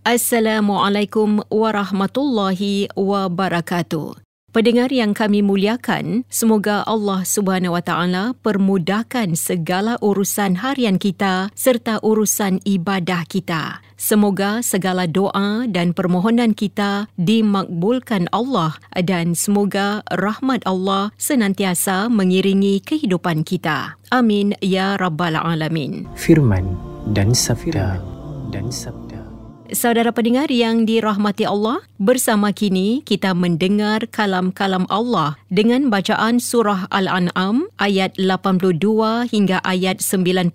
Assalamualaikum warahmatullahi wabarakatuh. Pendengar yang kami muliakan, semoga Allah Subhanahu Wa Taala permudahkan segala urusan harian kita serta urusan ibadah kita. Semoga segala doa dan permohonan kita dimakbulkan Allah dan semoga rahmat Allah senantiasa mengiringi kehidupan kita. Amin ya rabbal alamin. Firman dan sabda dan sabda Saudara pendengar yang dirahmati Allah, bersama kini kita mendengar kalam-kalam Allah dengan bacaan surah Al-An'am ayat 82 hingga ayat 90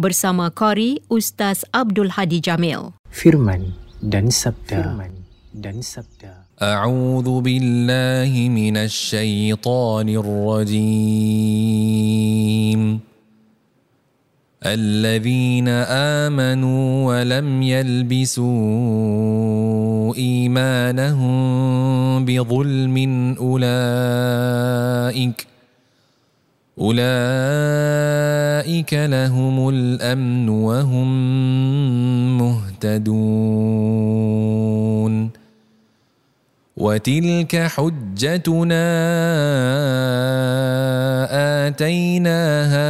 bersama Qari Ustaz Abdul Hadi Jamil. Firman dan sabda. Firman dan sabda. أعوذ بالله من الشيطان الرجيم الذين آمنوا ولم يلبسوا إيمانهم بظلم أولئك أولئك لهم الأمن وهم مهتدون. وتلك حجتنا آتيناها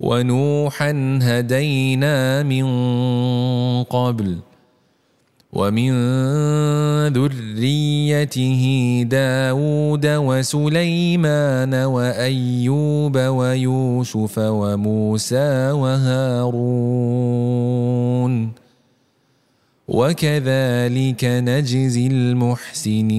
ونوحا هدينا من قبل ومن ذريته داود وسليمان وأيوب ويوسف وموسى وهارون وكذلك نجزي المحسنين.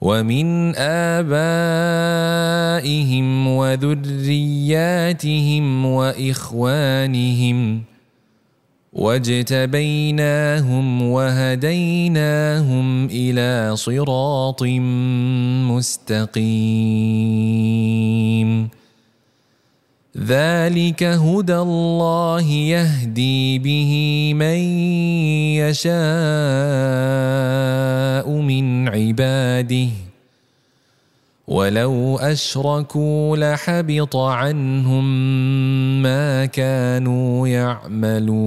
ومن آبائهم وذرياتهم وإخوانهم واجتبيناهم وهديناهم إلى صراط مستقيم. ذلك هدى الله يهدي به من يشاء من عباده ولو اشركوا لحبط عنهم ما كانوا يعملون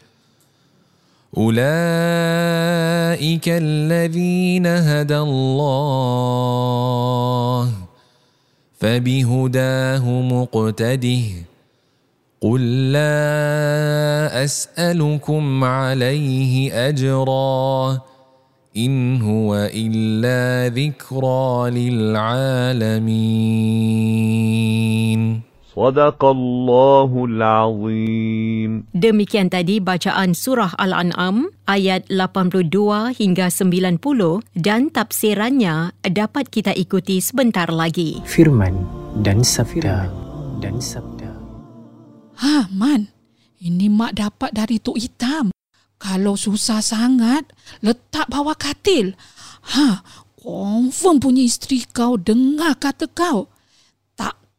أولئك الذين هدى الله فبهداه مقتده قل لا أسألكم عليه أجرا إن هو إلا ذكرى للعالمين Sadaqallahul Azim. Demikian tadi bacaan surah Al-An'am ayat 82 hingga 90 dan tafsirannya dapat kita ikuti sebentar lagi. Firman dan sabda dan sabda. Ha, Man. Ini mak dapat dari Tok Hitam. Kalau susah sangat, letak bawah katil. Ha, confirm punya isteri kau dengar kata kau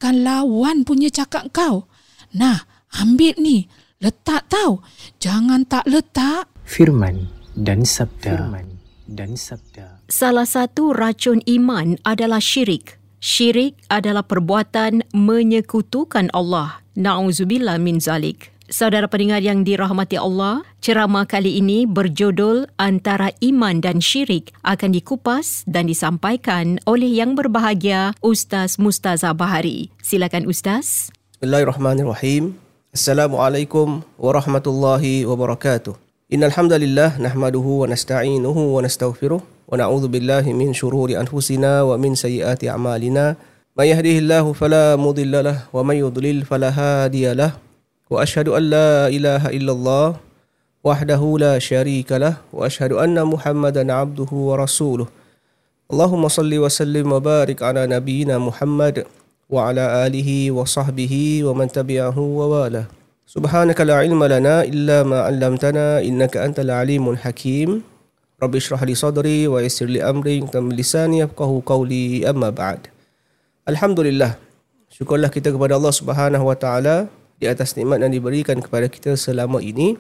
takkan lawan punya cakap kau. Nah, ambil ni. Letak tau. Jangan tak letak. Firman dan sabda. Firman dan sabda. Salah satu racun iman adalah syirik. Syirik adalah perbuatan menyekutukan Allah. Na'udzubillah min zalik. Saudara pendengar yang dirahmati Allah, ceramah kali ini berjudul Antara Iman dan Syirik akan dikupas dan disampaikan oleh yang berbahagia Ustaz Mustaza Bahari. Silakan Ustaz. Bismillahirrahmanirrahim. Assalamualaikum warahmatullahi wabarakatuh. Innal hamdalillah nahmaduhu wa nasta'inuhu wa nastaghfiruh wa na'udzu billahi min shururi anfusina wa min sayyiati a'malina. May yahdihillahu fala mudilla lahu wa may yudlil fala hadiya lahu. وأشهد أن لا إله إلا الله وحده لا شريك له وأشهد أن محمدا عبده ورسوله. اللهم صل وسلم وبارك على نبينا محمد وعلى آله وصحبه ومن تبعه ووالاه. سبحانك لا علم لنا إلا ما علمتنا إنك أنت العليم الحكيم. رب اشرح لي صدري ويسر لي أمري. تم لساني يفقه قولي. أما بعد. الحمد لله. kita kepada Allah Subhanahu wa taala di atas nikmat yang diberikan kepada kita selama ini.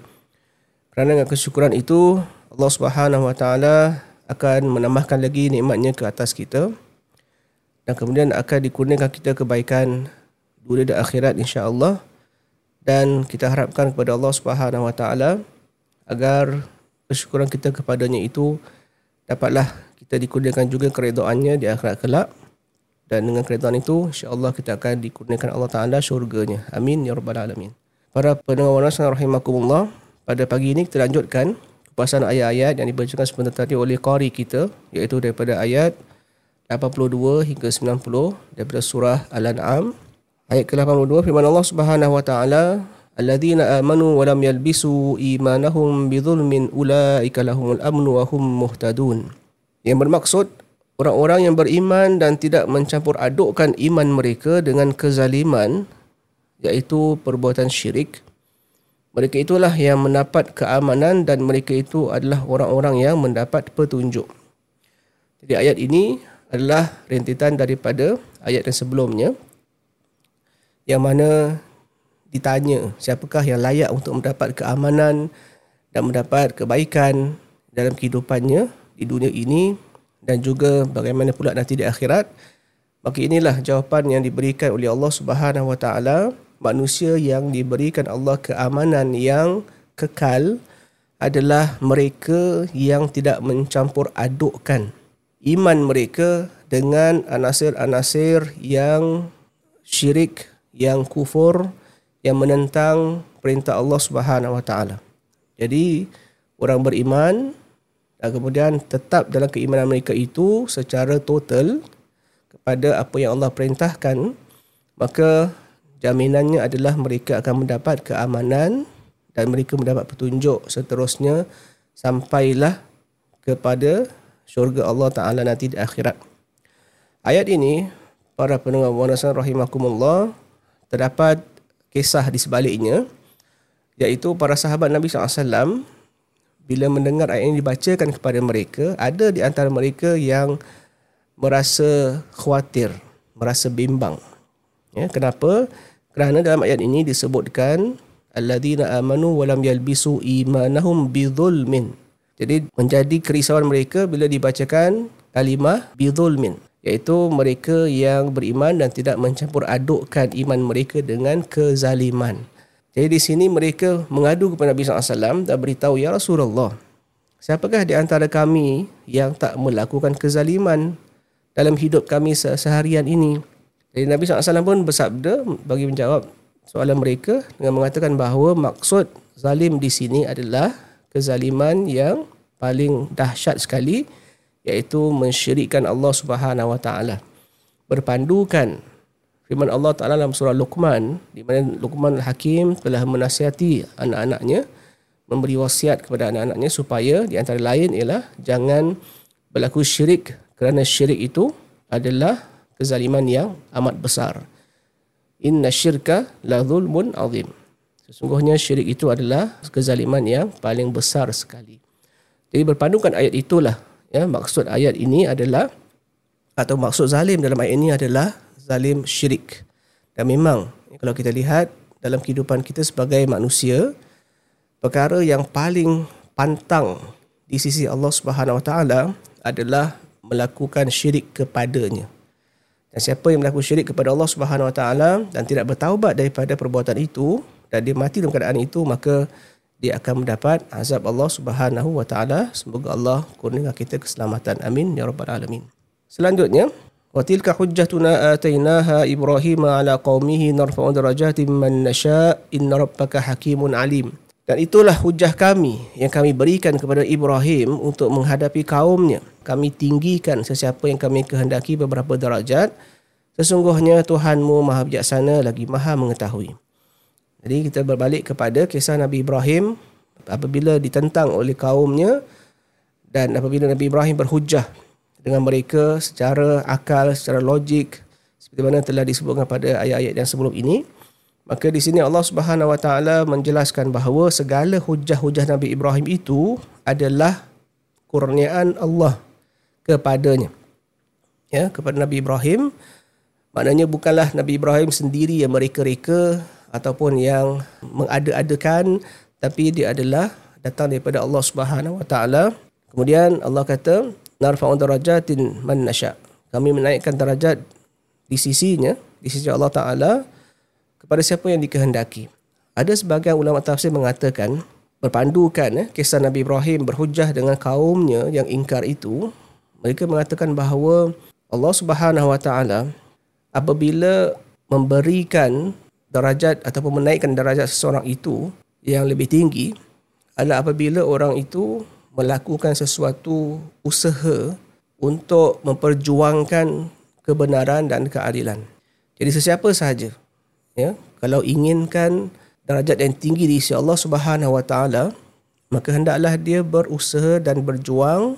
Kerana dengan kesyukuran itu, Allah Subhanahu Wa Taala akan menambahkan lagi nikmatnya ke atas kita. Dan kemudian akan dikurniakan kita kebaikan dunia dan akhirat insya-Allah. Dan kita harapkan kepada Allah Subhanahu Wa Taala agar kesyukuran kita kepadanya itu dapatlah kita dikurniakan juga keredoannya di akhirat kelak dan dengan keredaan itu insya-Allah kita akan dikurniakan Allah Taala syurganya. Amin ya rabbal alamin. Para pendengar wanasan rahimakumullah, pada pagi ini kita lanjutkan kupasan ayat-ayat yang dibacakan sebentar tadi oleh qari kita iaitu daripada ayat 82 hingga 90 daripada surah Al-An'am. Ayat ke-82 firman Allah Subhanahu wa taala Alladzina amanu wa lam yalbisu imanahum bidzulmin ulaika lahumul amnu wa hum muhtadun. Yang bermaksud orang-orang yang beriman dan tidak mencampur adukkan iman mereka dengan kezaliman iaitu perbuatan syirik mereka itulah yang mendapat keamanan dan mereka itu adalah orang-orang yang mendapat petunjuk. Jadi ayat ini adalah rentetan daripada ayat yang sebelumnya yang mana ditanya siapakah yang layak untuk mendapat keamanan dan mendapat kebaikan dalam kehidupannya di dunia ini dan juga bagaimana pula nanti di akhirat maka inilah jawapan yang diberikan oleh Allah Subhanahu Wa Taala manusia yang diberikan Allah keamanan yang kekal adalah mereka yang tidak mencampur adukkan iman mereka dengan anasir-anasir yang syirik yang kufur yang menentang perintah Allah Subhanahu Wa Taala. Jadi orang beriman kemudian tetap dalam keimanan mereka itu secara total kepada apa yang Allah perintahkan maka jaminannya adalah mereka akan mendapat keamanan dan mereka mendapat petunjuk seterusnya sampailah kepada syurga Allah Ta'ala nanti di akhirat. Ayat ini, para pendengar wanasan rahimakumullah, terdapat kisah di sebaliknya, iaitu para sahabat Nabi SAW bila mendengar ayat ini dibacakan kepada mereka, ada di antara mereka yang merasa khawatir, merasa bimbang. Ya, kenapa? Kerana dalam ayat ini disebutkan alladzina amanu wa lam yalbisu imanahum bidzulmin. Jadi menjadi kerisauan mereka bila dibacakan kalimah bidzulmin iaitu mereka yang beriman dan tidak mencampur adukkan iman mereka dengan kezaliman. Jadi di sini mereka mengadu kepada Nabi SAW dan beritahu, Ya Rasulullah, siapakah di antara kami yang tak melakukan kezaliman dalam hidup kami seharian ini? Jadi Nabi SAW pun bersabda bagi menjawab soalan mereka dengan mengatakan bahawa maksud zalim di sini adalah kezaliman yang paling dahsyat sekali iaitu mensyirikkan Allah Subhanahu Wa Taala. Berpandukan firman Allah Taala dalam surah Luqman di mana Luqman Al-Hakim telah menasihati anak-anaknya memberi wasiat kepada anak-anaknya supaya di antara lain ialah jangan berlaku syirik kerana syirik itu adalah kezaliman yang amat besar. Inna syirka la zulmun azim. Sesungguhnya syirik itu adalah kezaliman yang paling besar sekali. Jadi berpandukan ayat itulah ya maksud ayat ini adalah atau maksud zalim dalam ayat ini adalah zalim syirik. Dan memang kalau kita lihat dalam kehidupan kita sebagai manusia perkara yang paling pantang di sisi Allah Subhanahu Wa Taala adalah melakukan syirik kepadanya. Dan siapa yang melakukan syirik kepada Allah Subhanahu Wa Taala dan tidak bertaubat daripada perbuatan itu dan dia mati dalam keadaan itu maka dia akan mendapat azab Allah Subhanahu wa taala. Semoga Allah kurniakan kita keselamatan. Amin ya rabbal alamin. Selanjutnya, tilka hujjatuna atainaha Ibrahim ala qaumihi narfa'u darajatin man nasha inna rabbaka hakimun alim. Dan itulah hujah kami yang kami berikan kepada Ibrahim untuk menghadapi kaumnya. Kami tinggikan sesiapa yang kami kehendaki beberapa darajat. Sesungguhnya Tuhanmu maha bijaksana lagi maha mengetahui. Jadi kita berbalik kepada kisah Nabi Ibrahim apabila ditentang oleh kaumnya dan apabila Nabi Ibrahim berhujah dengan mereka secara akal, secara logik seperti mana telah disebutkan pada ayat-ayat yang sebelum ini. Maka di sini Allah Subhanahu Wa Taala menjelaskan bahawa segala hujah-hujah Nabi Ibrahim itu adalah kurniaan Allah kepadanya. Ya kepada Nabi Ibrahim. Maknanya bukanlah Nabi Ibrahim sendiri yang mereka-reka ataupun yang mengada-adakan tapi dia adalah datang daripada Allah Subhanahu Wa Taala. Kemudian Allah kata narfa'u darajatin man nasha. Kami menaikkan darajat di sisinya, di sisi Allah Taala kepada siapa yang dikehendaki. Ada sebagian ulama tafsir mengatakan berpandukan eh, kisah Nabi Ibrahim berhujah dengan kaumnya yang ingkar itu, mereka mengatakan bahawa Allah Subhanahu Wa Taala apabila memberikan darajat ataupun menaikkan darajat seseorang itu yang lebih tinggi adalah apabila orang itu melakukan sesuatu usaha untuk memperjuangkan kebenaran dan keadilan. Jadi sesiapa sahaja ya kalau inginkan darajat yang tinggi di sisi Allah Subhanahu Wa Taala maka hendaklah dia berusaha dan berjuang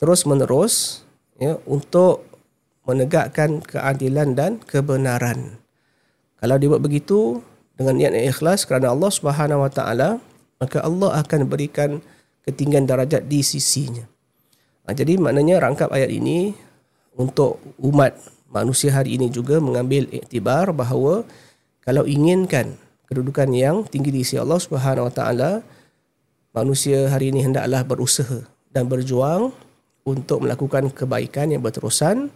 terus-menerus ya untuk menegakkan keadilan dan kebenaran. Kalau dia buat begitu dengan niat yang ikhlas kerana Allah Subhanahu Wa Taala, maka Allah akan berikan ketinggian darajat di sisinya. Ha, jadi maknanya rangkap ayat ini untuk umat manusia hari ini juga mengambil iktibar bahawa kalau inginkan kedudukan yang tinggi di sisi Allah Subhanahu Wa Taala, manusia hari ini hendaklah berusaha dan berjuang untuk melakukan kebaikan yang berterusan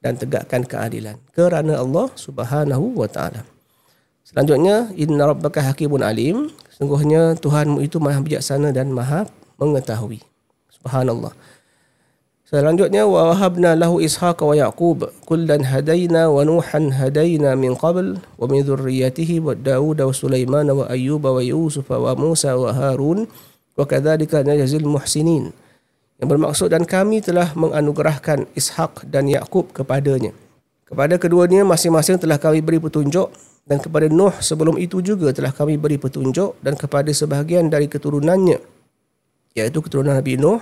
dan tegakkan keadilan kerana Allah Subhanahu wa taala. Selanjutnya inna rabbaka hakimun alim, sungguhnya Tuhanmu itu Maha bijaksana dan Maha mengetahui. Subhanallah. Selanjutnya wa wahabna lahu ishaqa wa yaqub kullan hadaina wa nuhan hadaina min qabl wa min dhurriyyatihi wa daud wa sulaiman wa ayyub wa yusuf wa musa wa harun wa kadzalika najzil muhsinin. Yang bermaksud dan kami telah menganugerahkan Ishak dan Yakub kepadanya. Kepada keduanya masing-masing telah kami beri petunjuk dan kepada Nuh sebelum itu juga telah kami beri petunjuk dan kepada sebahagian dari keturunannya iaitu keturunan Nabi Nuh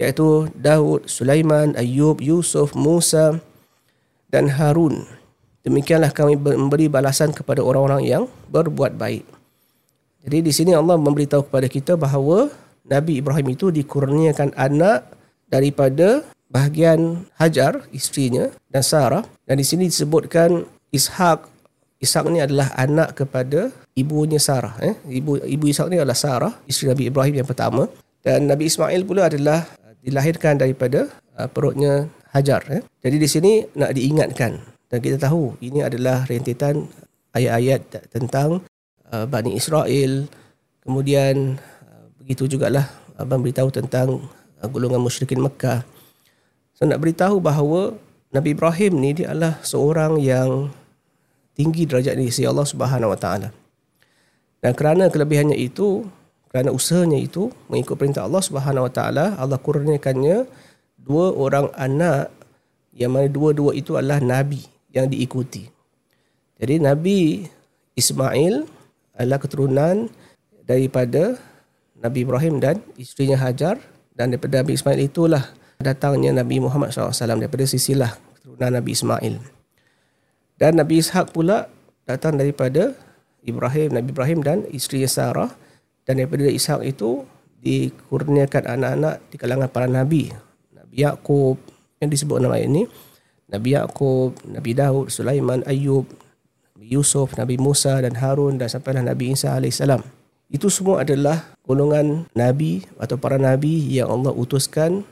iaitu Daud, Sulaiman, Ayub, Yusuf, Musa dan Harun. Demikianlah kami memberi balasan kepada orang-orang yang berbuat baik. Jadi di sini Allah memberitahu kepada kita bahawa Nabi Ibrahim itu dikurniakan anak daripada bahagian Hajar, isterinya dan Sarah. Dan di sini disebutkan Ishak. Ishak ni adalah anak kepada ibunya Sarah. Eh? Ibu ibu Ishak ni adalah Sarah, isteri Nabi Ibrahim yang pertama. Dan Nabi Ismail pula adalah dilahirkan daripada uh, perutnya Hajar. Eh? Jadi di sini nak diingatkan. Dan kita tahu ini adalah rentetan ayat-ayat tentang uh, Bani Israel. Kemudian uh, begitu jugalah abang beritahu tentang uh, golongan musyrikin Mekah. So nak beritahu bahawa Nabi Ibrahim ni dia adalah seorang yang tinggi derajat di sisi Allah Subhanahu Wa Taala. Dan kerana kelebihannya itu, kerana usahanya itu mengikut perintah Allah Subhanahu Wa Taala, Allah kurniakannya dua orang anak yang mana dua-dua itu adalah nabi yang diikuti. Jadi Nabi Ismail adalah keturunan daripada Nabi Ibrahim dan isterinya Hajar dan daripada Nabi Ismail itulah datangnya Nabi Muhammad SAW daripada sisilah keturunan Nabi Ismail. Dan Nabi Ishaq pula datang daripada Ibrahim, Nabi Ibrahim dan isteri Sarah. Dan daripada Ishaq itu dikurniakan anak-anak di kalangan para Nabi. Nabi Yaakob yang disebut nama ini. Nabi Yaakob, Nabi Daud, Sulaiman, Ayub, Nabi Yusuf, Nabi Musa dan Harun dan sampailah Nabi Isa AS. Itu semua adalah golongan Nabi atau para Nabi yang Allah utuskan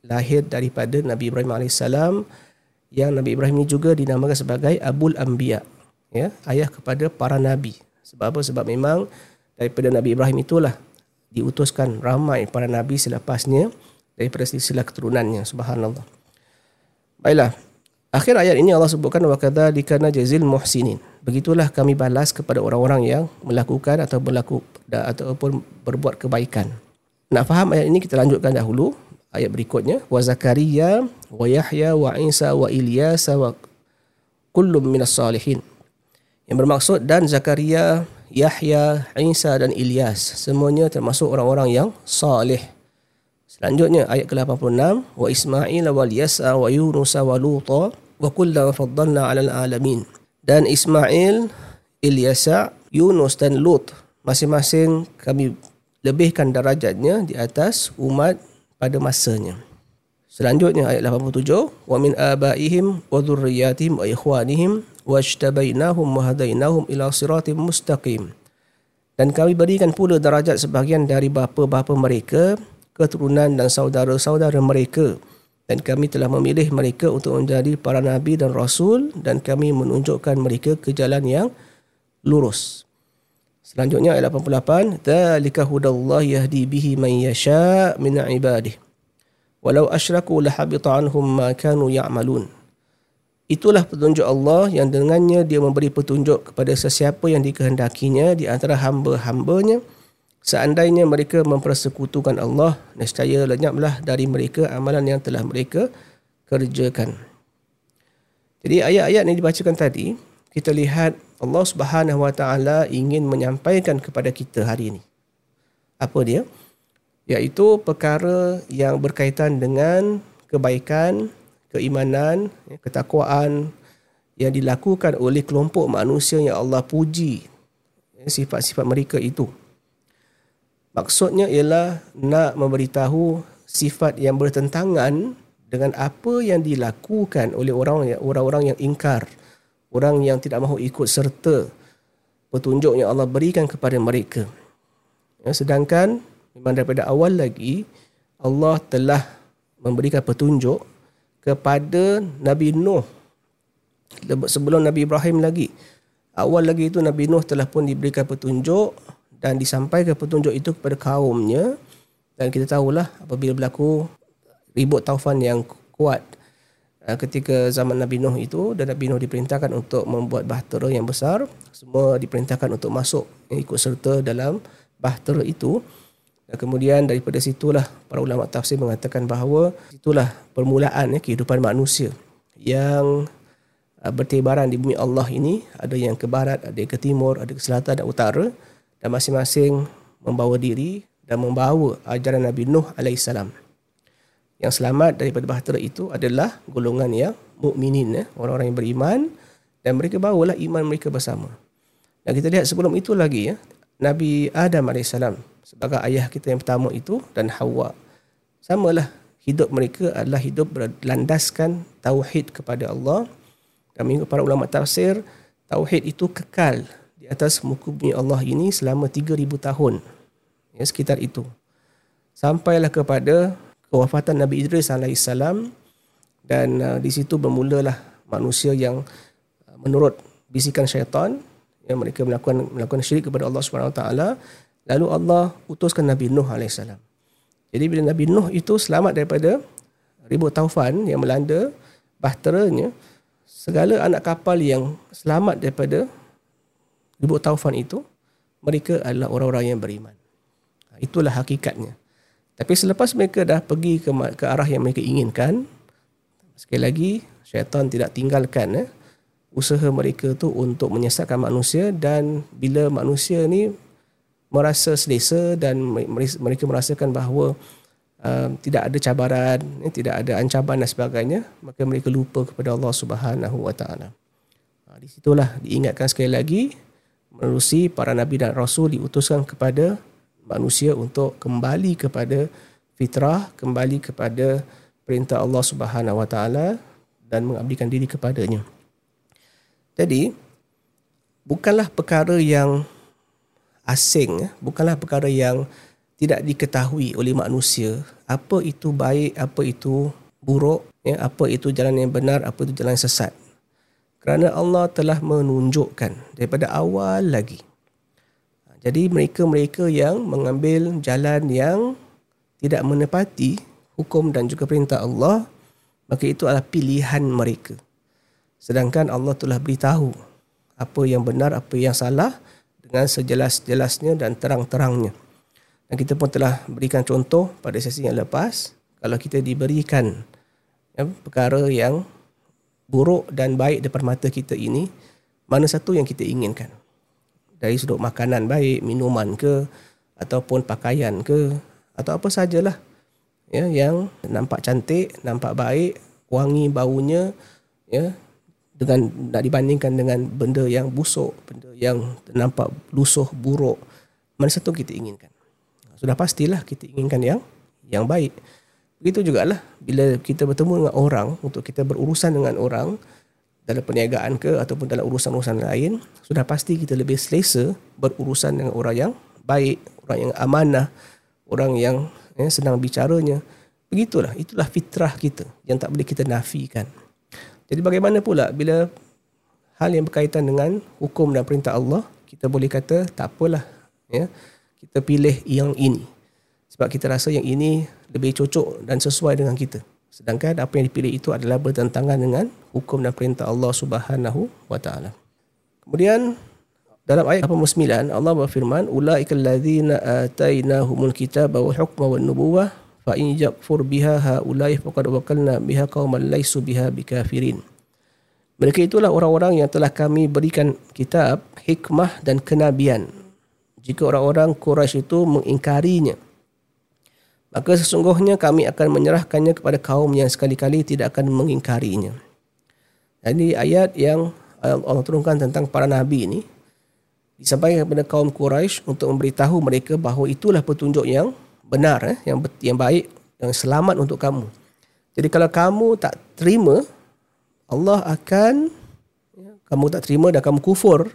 lahir daripada Nabi Ibrahim AS yang Nabi Ibrahim ini juga dinamakan sebagai Abul Anbiya ya, ayah kepada para Nabi. Sebab apa? sebab memang daripada Nabi Ibrahim itulah diutuskan ramai para Nabi selepasnya daripada silsilah keturunannya. Subhanallah. Baiklah. Akhir ayat ini Allah sebutkan wa kadzalika najzil muhsinin. Begitulah kami balas kepada orang-orang yang melakukan atau berlaku ataupun berbuat kebaikan. Nak faham ayat ini kita lanjutkan dahulu ayat berikutnya wa zakaria wa yahya wa isa wa ilyas wa kullum minas salihin. Yang bermaksud dan zakaria yahya isa dan ilyas semuanya termasuk orang-orang yang salih. Selanjutnya ayat ke-86 wa ismail wa yasa wa yunus wa lut wa kullan faddalna 'alal alamin. Dan ismail ilyasa yunus dan lut masing-masing kami lebihkan darajatnya di atas umat pada masanya. Selanjutnya ayat 87, wa min abaihim wa dhurriyyatihim wa ikhwanihim wajtabainahum wa hadainahum ila siratim mustaqim. Dan kami berikan pula darajat sebahagian dari bapa-bapa mereka, keturunan dan saudara-saudara mereka. Dan kami telah memilih mereka untuk menjadi para nabi dan rasul dan kami menunjukkan mereka ke jalan yang lurus. Selanjutnya ayat 88, "Dzalika hudallah yahdi bihi man yasha min ibadihi. Walau asyraku lahabita anhum ma kanu ya'malun." Itulah petunjuk Allah yang dengannya dia memberi petunjuk kepada sesiapa yang dikehendakinya di antara hamba-hambanya. Seandainya mereka mempersekutukan Allah, nescaya lenyaplah dari mereka amalan yang telah mereka kerjakan. Jadi ayat-ayat yang dibacakan tadi, kita lihat Allah Subhanahu Wa Taala ingin menyampaikan kepada kita hari ini. Apa dia? Iaitu perkara yang berkaitan dengan kebaikan, keimanan, ketakwaan yang dilakukan oleh kelompok manusia yang Allah puji sifat-sifat mereka itu. Maksudnya ialah nak memberitahu sifat yang bertentangan dengan apa yang dilakukan oleh orang-orang yang ingkar orang yang tidak mahu ikut serta petunjuk yang Allah berikan kepada mereka. Ya, sedangkan memang daripada awal lagi Allah telah memberikan petunjuk kepada Nabi Nuh sebelum Nabi Ibrahim lagi. Awal lagi itu Nabi Nuh telah pun diberikan petunjuk dan disampaikan petunjuk itu kepada kaumnya dan kita tahulah apabila berlaku ribut taufan yang kuat ketika zaman Nabi Nuh itu dan Nabi Nuh diperintahkan untuk membuat bahtera yang besar semua diperintahkan untuk masuk ikut serta dalam bahtera itu. Dan kemudian daripada situlah para ulama tafsir mengatakan bahawa itulah permulaan ya, kehidupan manusia yang uh, bertebaran di bumi Allah ini. Ada yang ke barat, ada yang ke timur, ada ke selatan dan utara. Dan masing-masing membawa diri dan membawa ajaran Nabi Nuh alaihissalam yang selamat daripada bahtera itu adalah golongan yang mukminin ya, orang-orang yang beriman dan mereka bawalah iman mereka bersama. Dan kita lihat sebelum itu lagi ya, Nabi Adam AS sebagai ayah kita yang pertama itu dan Hawa. Samalah hidup mereka adalah hidup berlandaskan tauhid kepada Allah. Dan mengikut para ulama tafsir, tauhid itu kekal di atas muka bumi Allah ini selama 3000 tahun. Ya, sekitar itu. Sampailah kepada kewafatan Nabi Idris AS dan uh, di situ bermulalah manusia yang uh, menurut bisikan syaitan yang mereka melakukan melakukan syirik kepada Allah Subhanahu taala lalu Allah utuskan Nabi Nuh AS. Jadi bila Nabi Nuh itu selamat daripada ribut taufan yang melanda bahteranya segala anak kapal yang selamat daripada ribut taufan itu mereka adalah orang-orang yang beriman. Itulah hakikatnya. Tapi selepas mereka dah pergi ke, ke arah yang mereka inginkan, sekali lagi syaitan tidak tinggalkan eh, usaha mereka tu untuk menyesatkan manusia dan bila manusia ni merasa selesa dan mereka merasakan bahawa uh, tidak ada cabaran, eh, tidak ada ancaman dan sebagainya, maka mereka lupa kepada Allah Subhanahu Wa Taala. Ha, di situlah diingatkan sekali lagi menerusi para nabi dan rasul diutuskan kepada manusia untuk kembali kepada fitrah, kembali kepada perintah Allah Subhanahu Wa Taala dan mengabdikan diri kepadanya. Jadi bukanlah perkara yang asing, bukanlah perkara yang tidak diketahui oleh manusia apa itu baik, apa itu buruk, ya, apa itu jalan yang benar, apa itu jalan yang sesat. Kerana Allah telah menunjukkan daripada awal lagi jadi mereka-mereka yang mengambil jalan yang tidak menepati hukum dan juga perintah Allah, maka itu adalah pilihan mereka. Sedangkan Allah telah beritahu apa yang benar, apa yang salah dengan sejelas-jelasnya dan terang-terangnya. Dan kita pun telah berikan contoh pada sesi yang lepas, kalau kita diberikan ya, perkara yang buruk dan baik depan mata kita ini, mana satu yang kita inginkan? Dari sudut makanan baik, minuman ke ataupun pakaian ke atau apa sajalah ya yang nampak cantik, nampak baik, wangi baunya ya dengan nak dibandingkan dengan benda yang busuk, benda yang nampak lusuh, buruk, mana satu kita inginkan. Sudah pastilah kita inginkan yang yang baik. Begitu jugalah bila kita bertemu dengan orang untuk kita berurusan dengan orang, dalam perniagaan ke ataupun dalam urusan-urusan lain sudah pasti kita lebih selesa berurusan dengan orang yang baik, orang yang amanah, orang yang ya, senang bicaranya. Begitulah, itulah fitrah kita yang tak boleh kita nafikan. Jadi bagaimana pula bila hal yang berkaitan dengan hukum dan perintah Allah, kita boleh kata tak apalah ya. Kita pilih yang ini. Sebab kita rasa yang ini lebih cocok dan sesuai dengan kita. Sedangkan apa yang dipilih itu adalah bertentangan dengan hukum dan perintah Allah Subhanahu wa taala. Kemudian dalam ayat 89 Allah berfirman ulaikal ladzina atainahumul kitaba wal hukma wan nubuwah fa in yakfur biha haulai faqad wakalna biha qauman laisu biha bikafirin. Mereka itulah orang-orang yang telah kami berikan kitab, hikmah dan kenabian. Jika orang-orang Quraisy itu mengingkarinya, maka sesungguhnya kami akan menyerahkannya kepada kaum yang sekali-kali tidak akan mengingkarinya. Jadi ayat yang Allah turunkan tentang para nabi ini disampaikan kepada kaum Quraisy untuk memberitahu mereka bahawa itulah petunjuk yang benar, eh, yang yang baik, yang selamat untuk kamu. Jadi kalau kamu tak terima, Allah akan ya, kamu tak terima dan kamu kufur,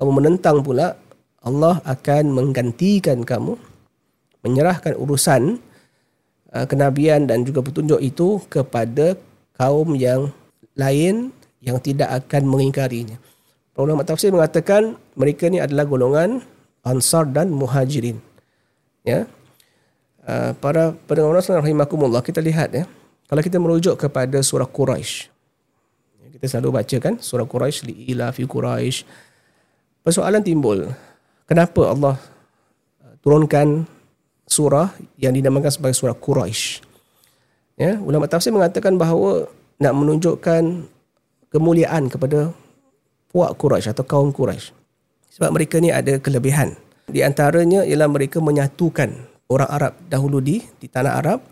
kamu menentang pula, Allah akan menggantikan kamu menyerahkan urusan uh, kenabian dan juga petunjuk itu kepada kaum yang lain yang tidak akan mengingkarinya. Ulama tafsir mengatakan mereka ni adalah golongan Ansar dan Muhajirin. Ya. Uh, para pendengar Allah rahimakumullah kita lihat ya. Kalau kita merujuk kepada surah Quraisy. Kita selalu baca kan surah Quraisy li ila fi Quraisy. Persoalan timbul. Kenapa Allah uh, turunkan surah yang dinamakan sebagai surah Quraisy. Ya, ulama tafsir mengatakan bahawa nak menunjukkan kemuliaan kepada puak Quraisy atau kaum Quraisy. Sebab mereka ni ada kelebihan. Di antaranya ialah mereka menyatukan orang Arab dahulu di di tanah Arab.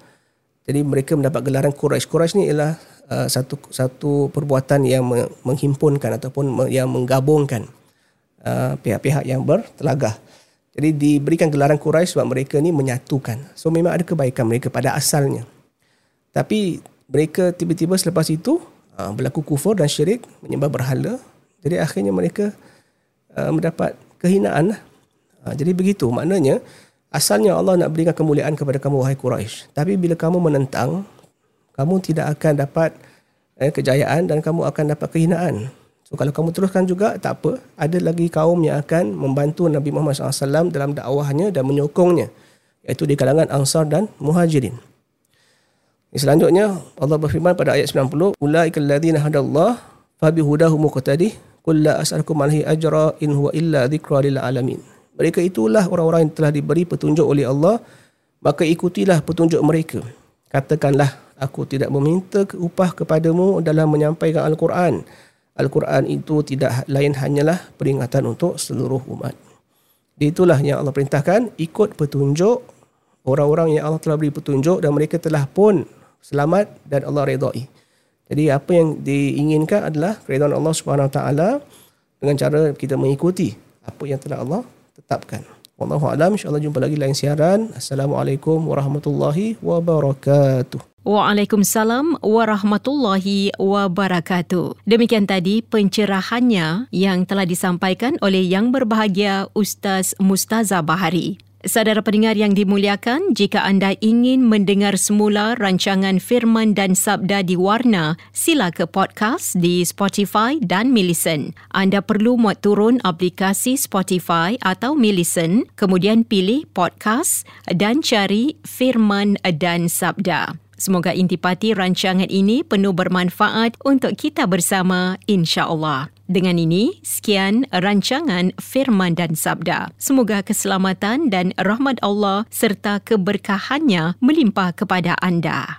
Jadi mereka mendapat gelaran Quraisy. Quraisy ni ialah uh, satu satu perbuatan yang menghimpunkan ataupun yang menggabungkan uh, pihak-pihak yang bertelagah Jadi diberikan gelaran Quraisy sebab mereka ni menyatukan. So memang ada kebaikan mereka pada asalnya. Tapi mereka tiba-tiba selepas itu uh, berlaku kufur dan syirik, menyembah berhala. Jadi akhirnya mereka uh, mendapat kehinaan. Uh, jadi begitu maknanya asalnya Allah nak berikan kemuliaan kepada kamu wahai Quraisy. Tapi bila kamu menentang, kamu tidak akan dapat eh, kejayaan dan kamu akan dapat kehinaan. So kalau kamu teruskan juga tak apa, ada lagi kaum yang akan membantu Nabi Muhammad SAW dalam dakwahnya dan menyokongnya iaitu di kalangan Ansar dan Muhajirin. Selanjutnya Allah berfirman pada ayat 90, "Ulaikal ladzina hadallah fa bihudahu muqtadi, qul la as'alukum alaihi ajra in huwa illa dzikra lil alamin." Mereka itulah orang-orang yang telah diberi petunjuk oleh Allah, maka ikutilah petunjuk mereka. Katakanlah, aku tidak meminta upah kepadamu dalam menyampaikan Al-Quran. Al-Quran itu tidak lain hanyalah peringatan untuk seluruh umat. Itulah yang Allah perintahkan, ikut petunjuk orang-orang yang Allah telah beri petunjuk dan mereka telah pun selamat dan Allah redai. Jadi apa yang diinginkan adalah keridhaan Allah Subhanahu Wa Taala dengan cara kita mengikuti apa yang telah Allah tetapkan. Wallahu a'lam. Insya-Allah jumpa lagi lain siaran. Assalamualaikum warahmatullahi wabarakatuh. Waalaikumsalam warahmatullahi wabarakatuh. Demikian tadi pencerahannya yang telah disampaikan oleh yang berbahagia Ustaz Mustaza Bahari. Saudara pendengar yang dimuliakan, jika anda ingin mendengar semula rancangan Firman dan Sabda di Warna, sila ke podcast di Spotify dan Millicent. Anda perlu muat turun aplikasi Spotify atau Millicent, kemudian pilih podcast dan cari Firman dan Sabda. Semoga intipati rancangan ini penuh bermanfaat untuk kita bersama insya-Allah. Dengan ini, sekian rancangan Firman dan Sabda. Semoga keselamatan dan rahmat Allah serta keberkahannya melimpah kepada anda.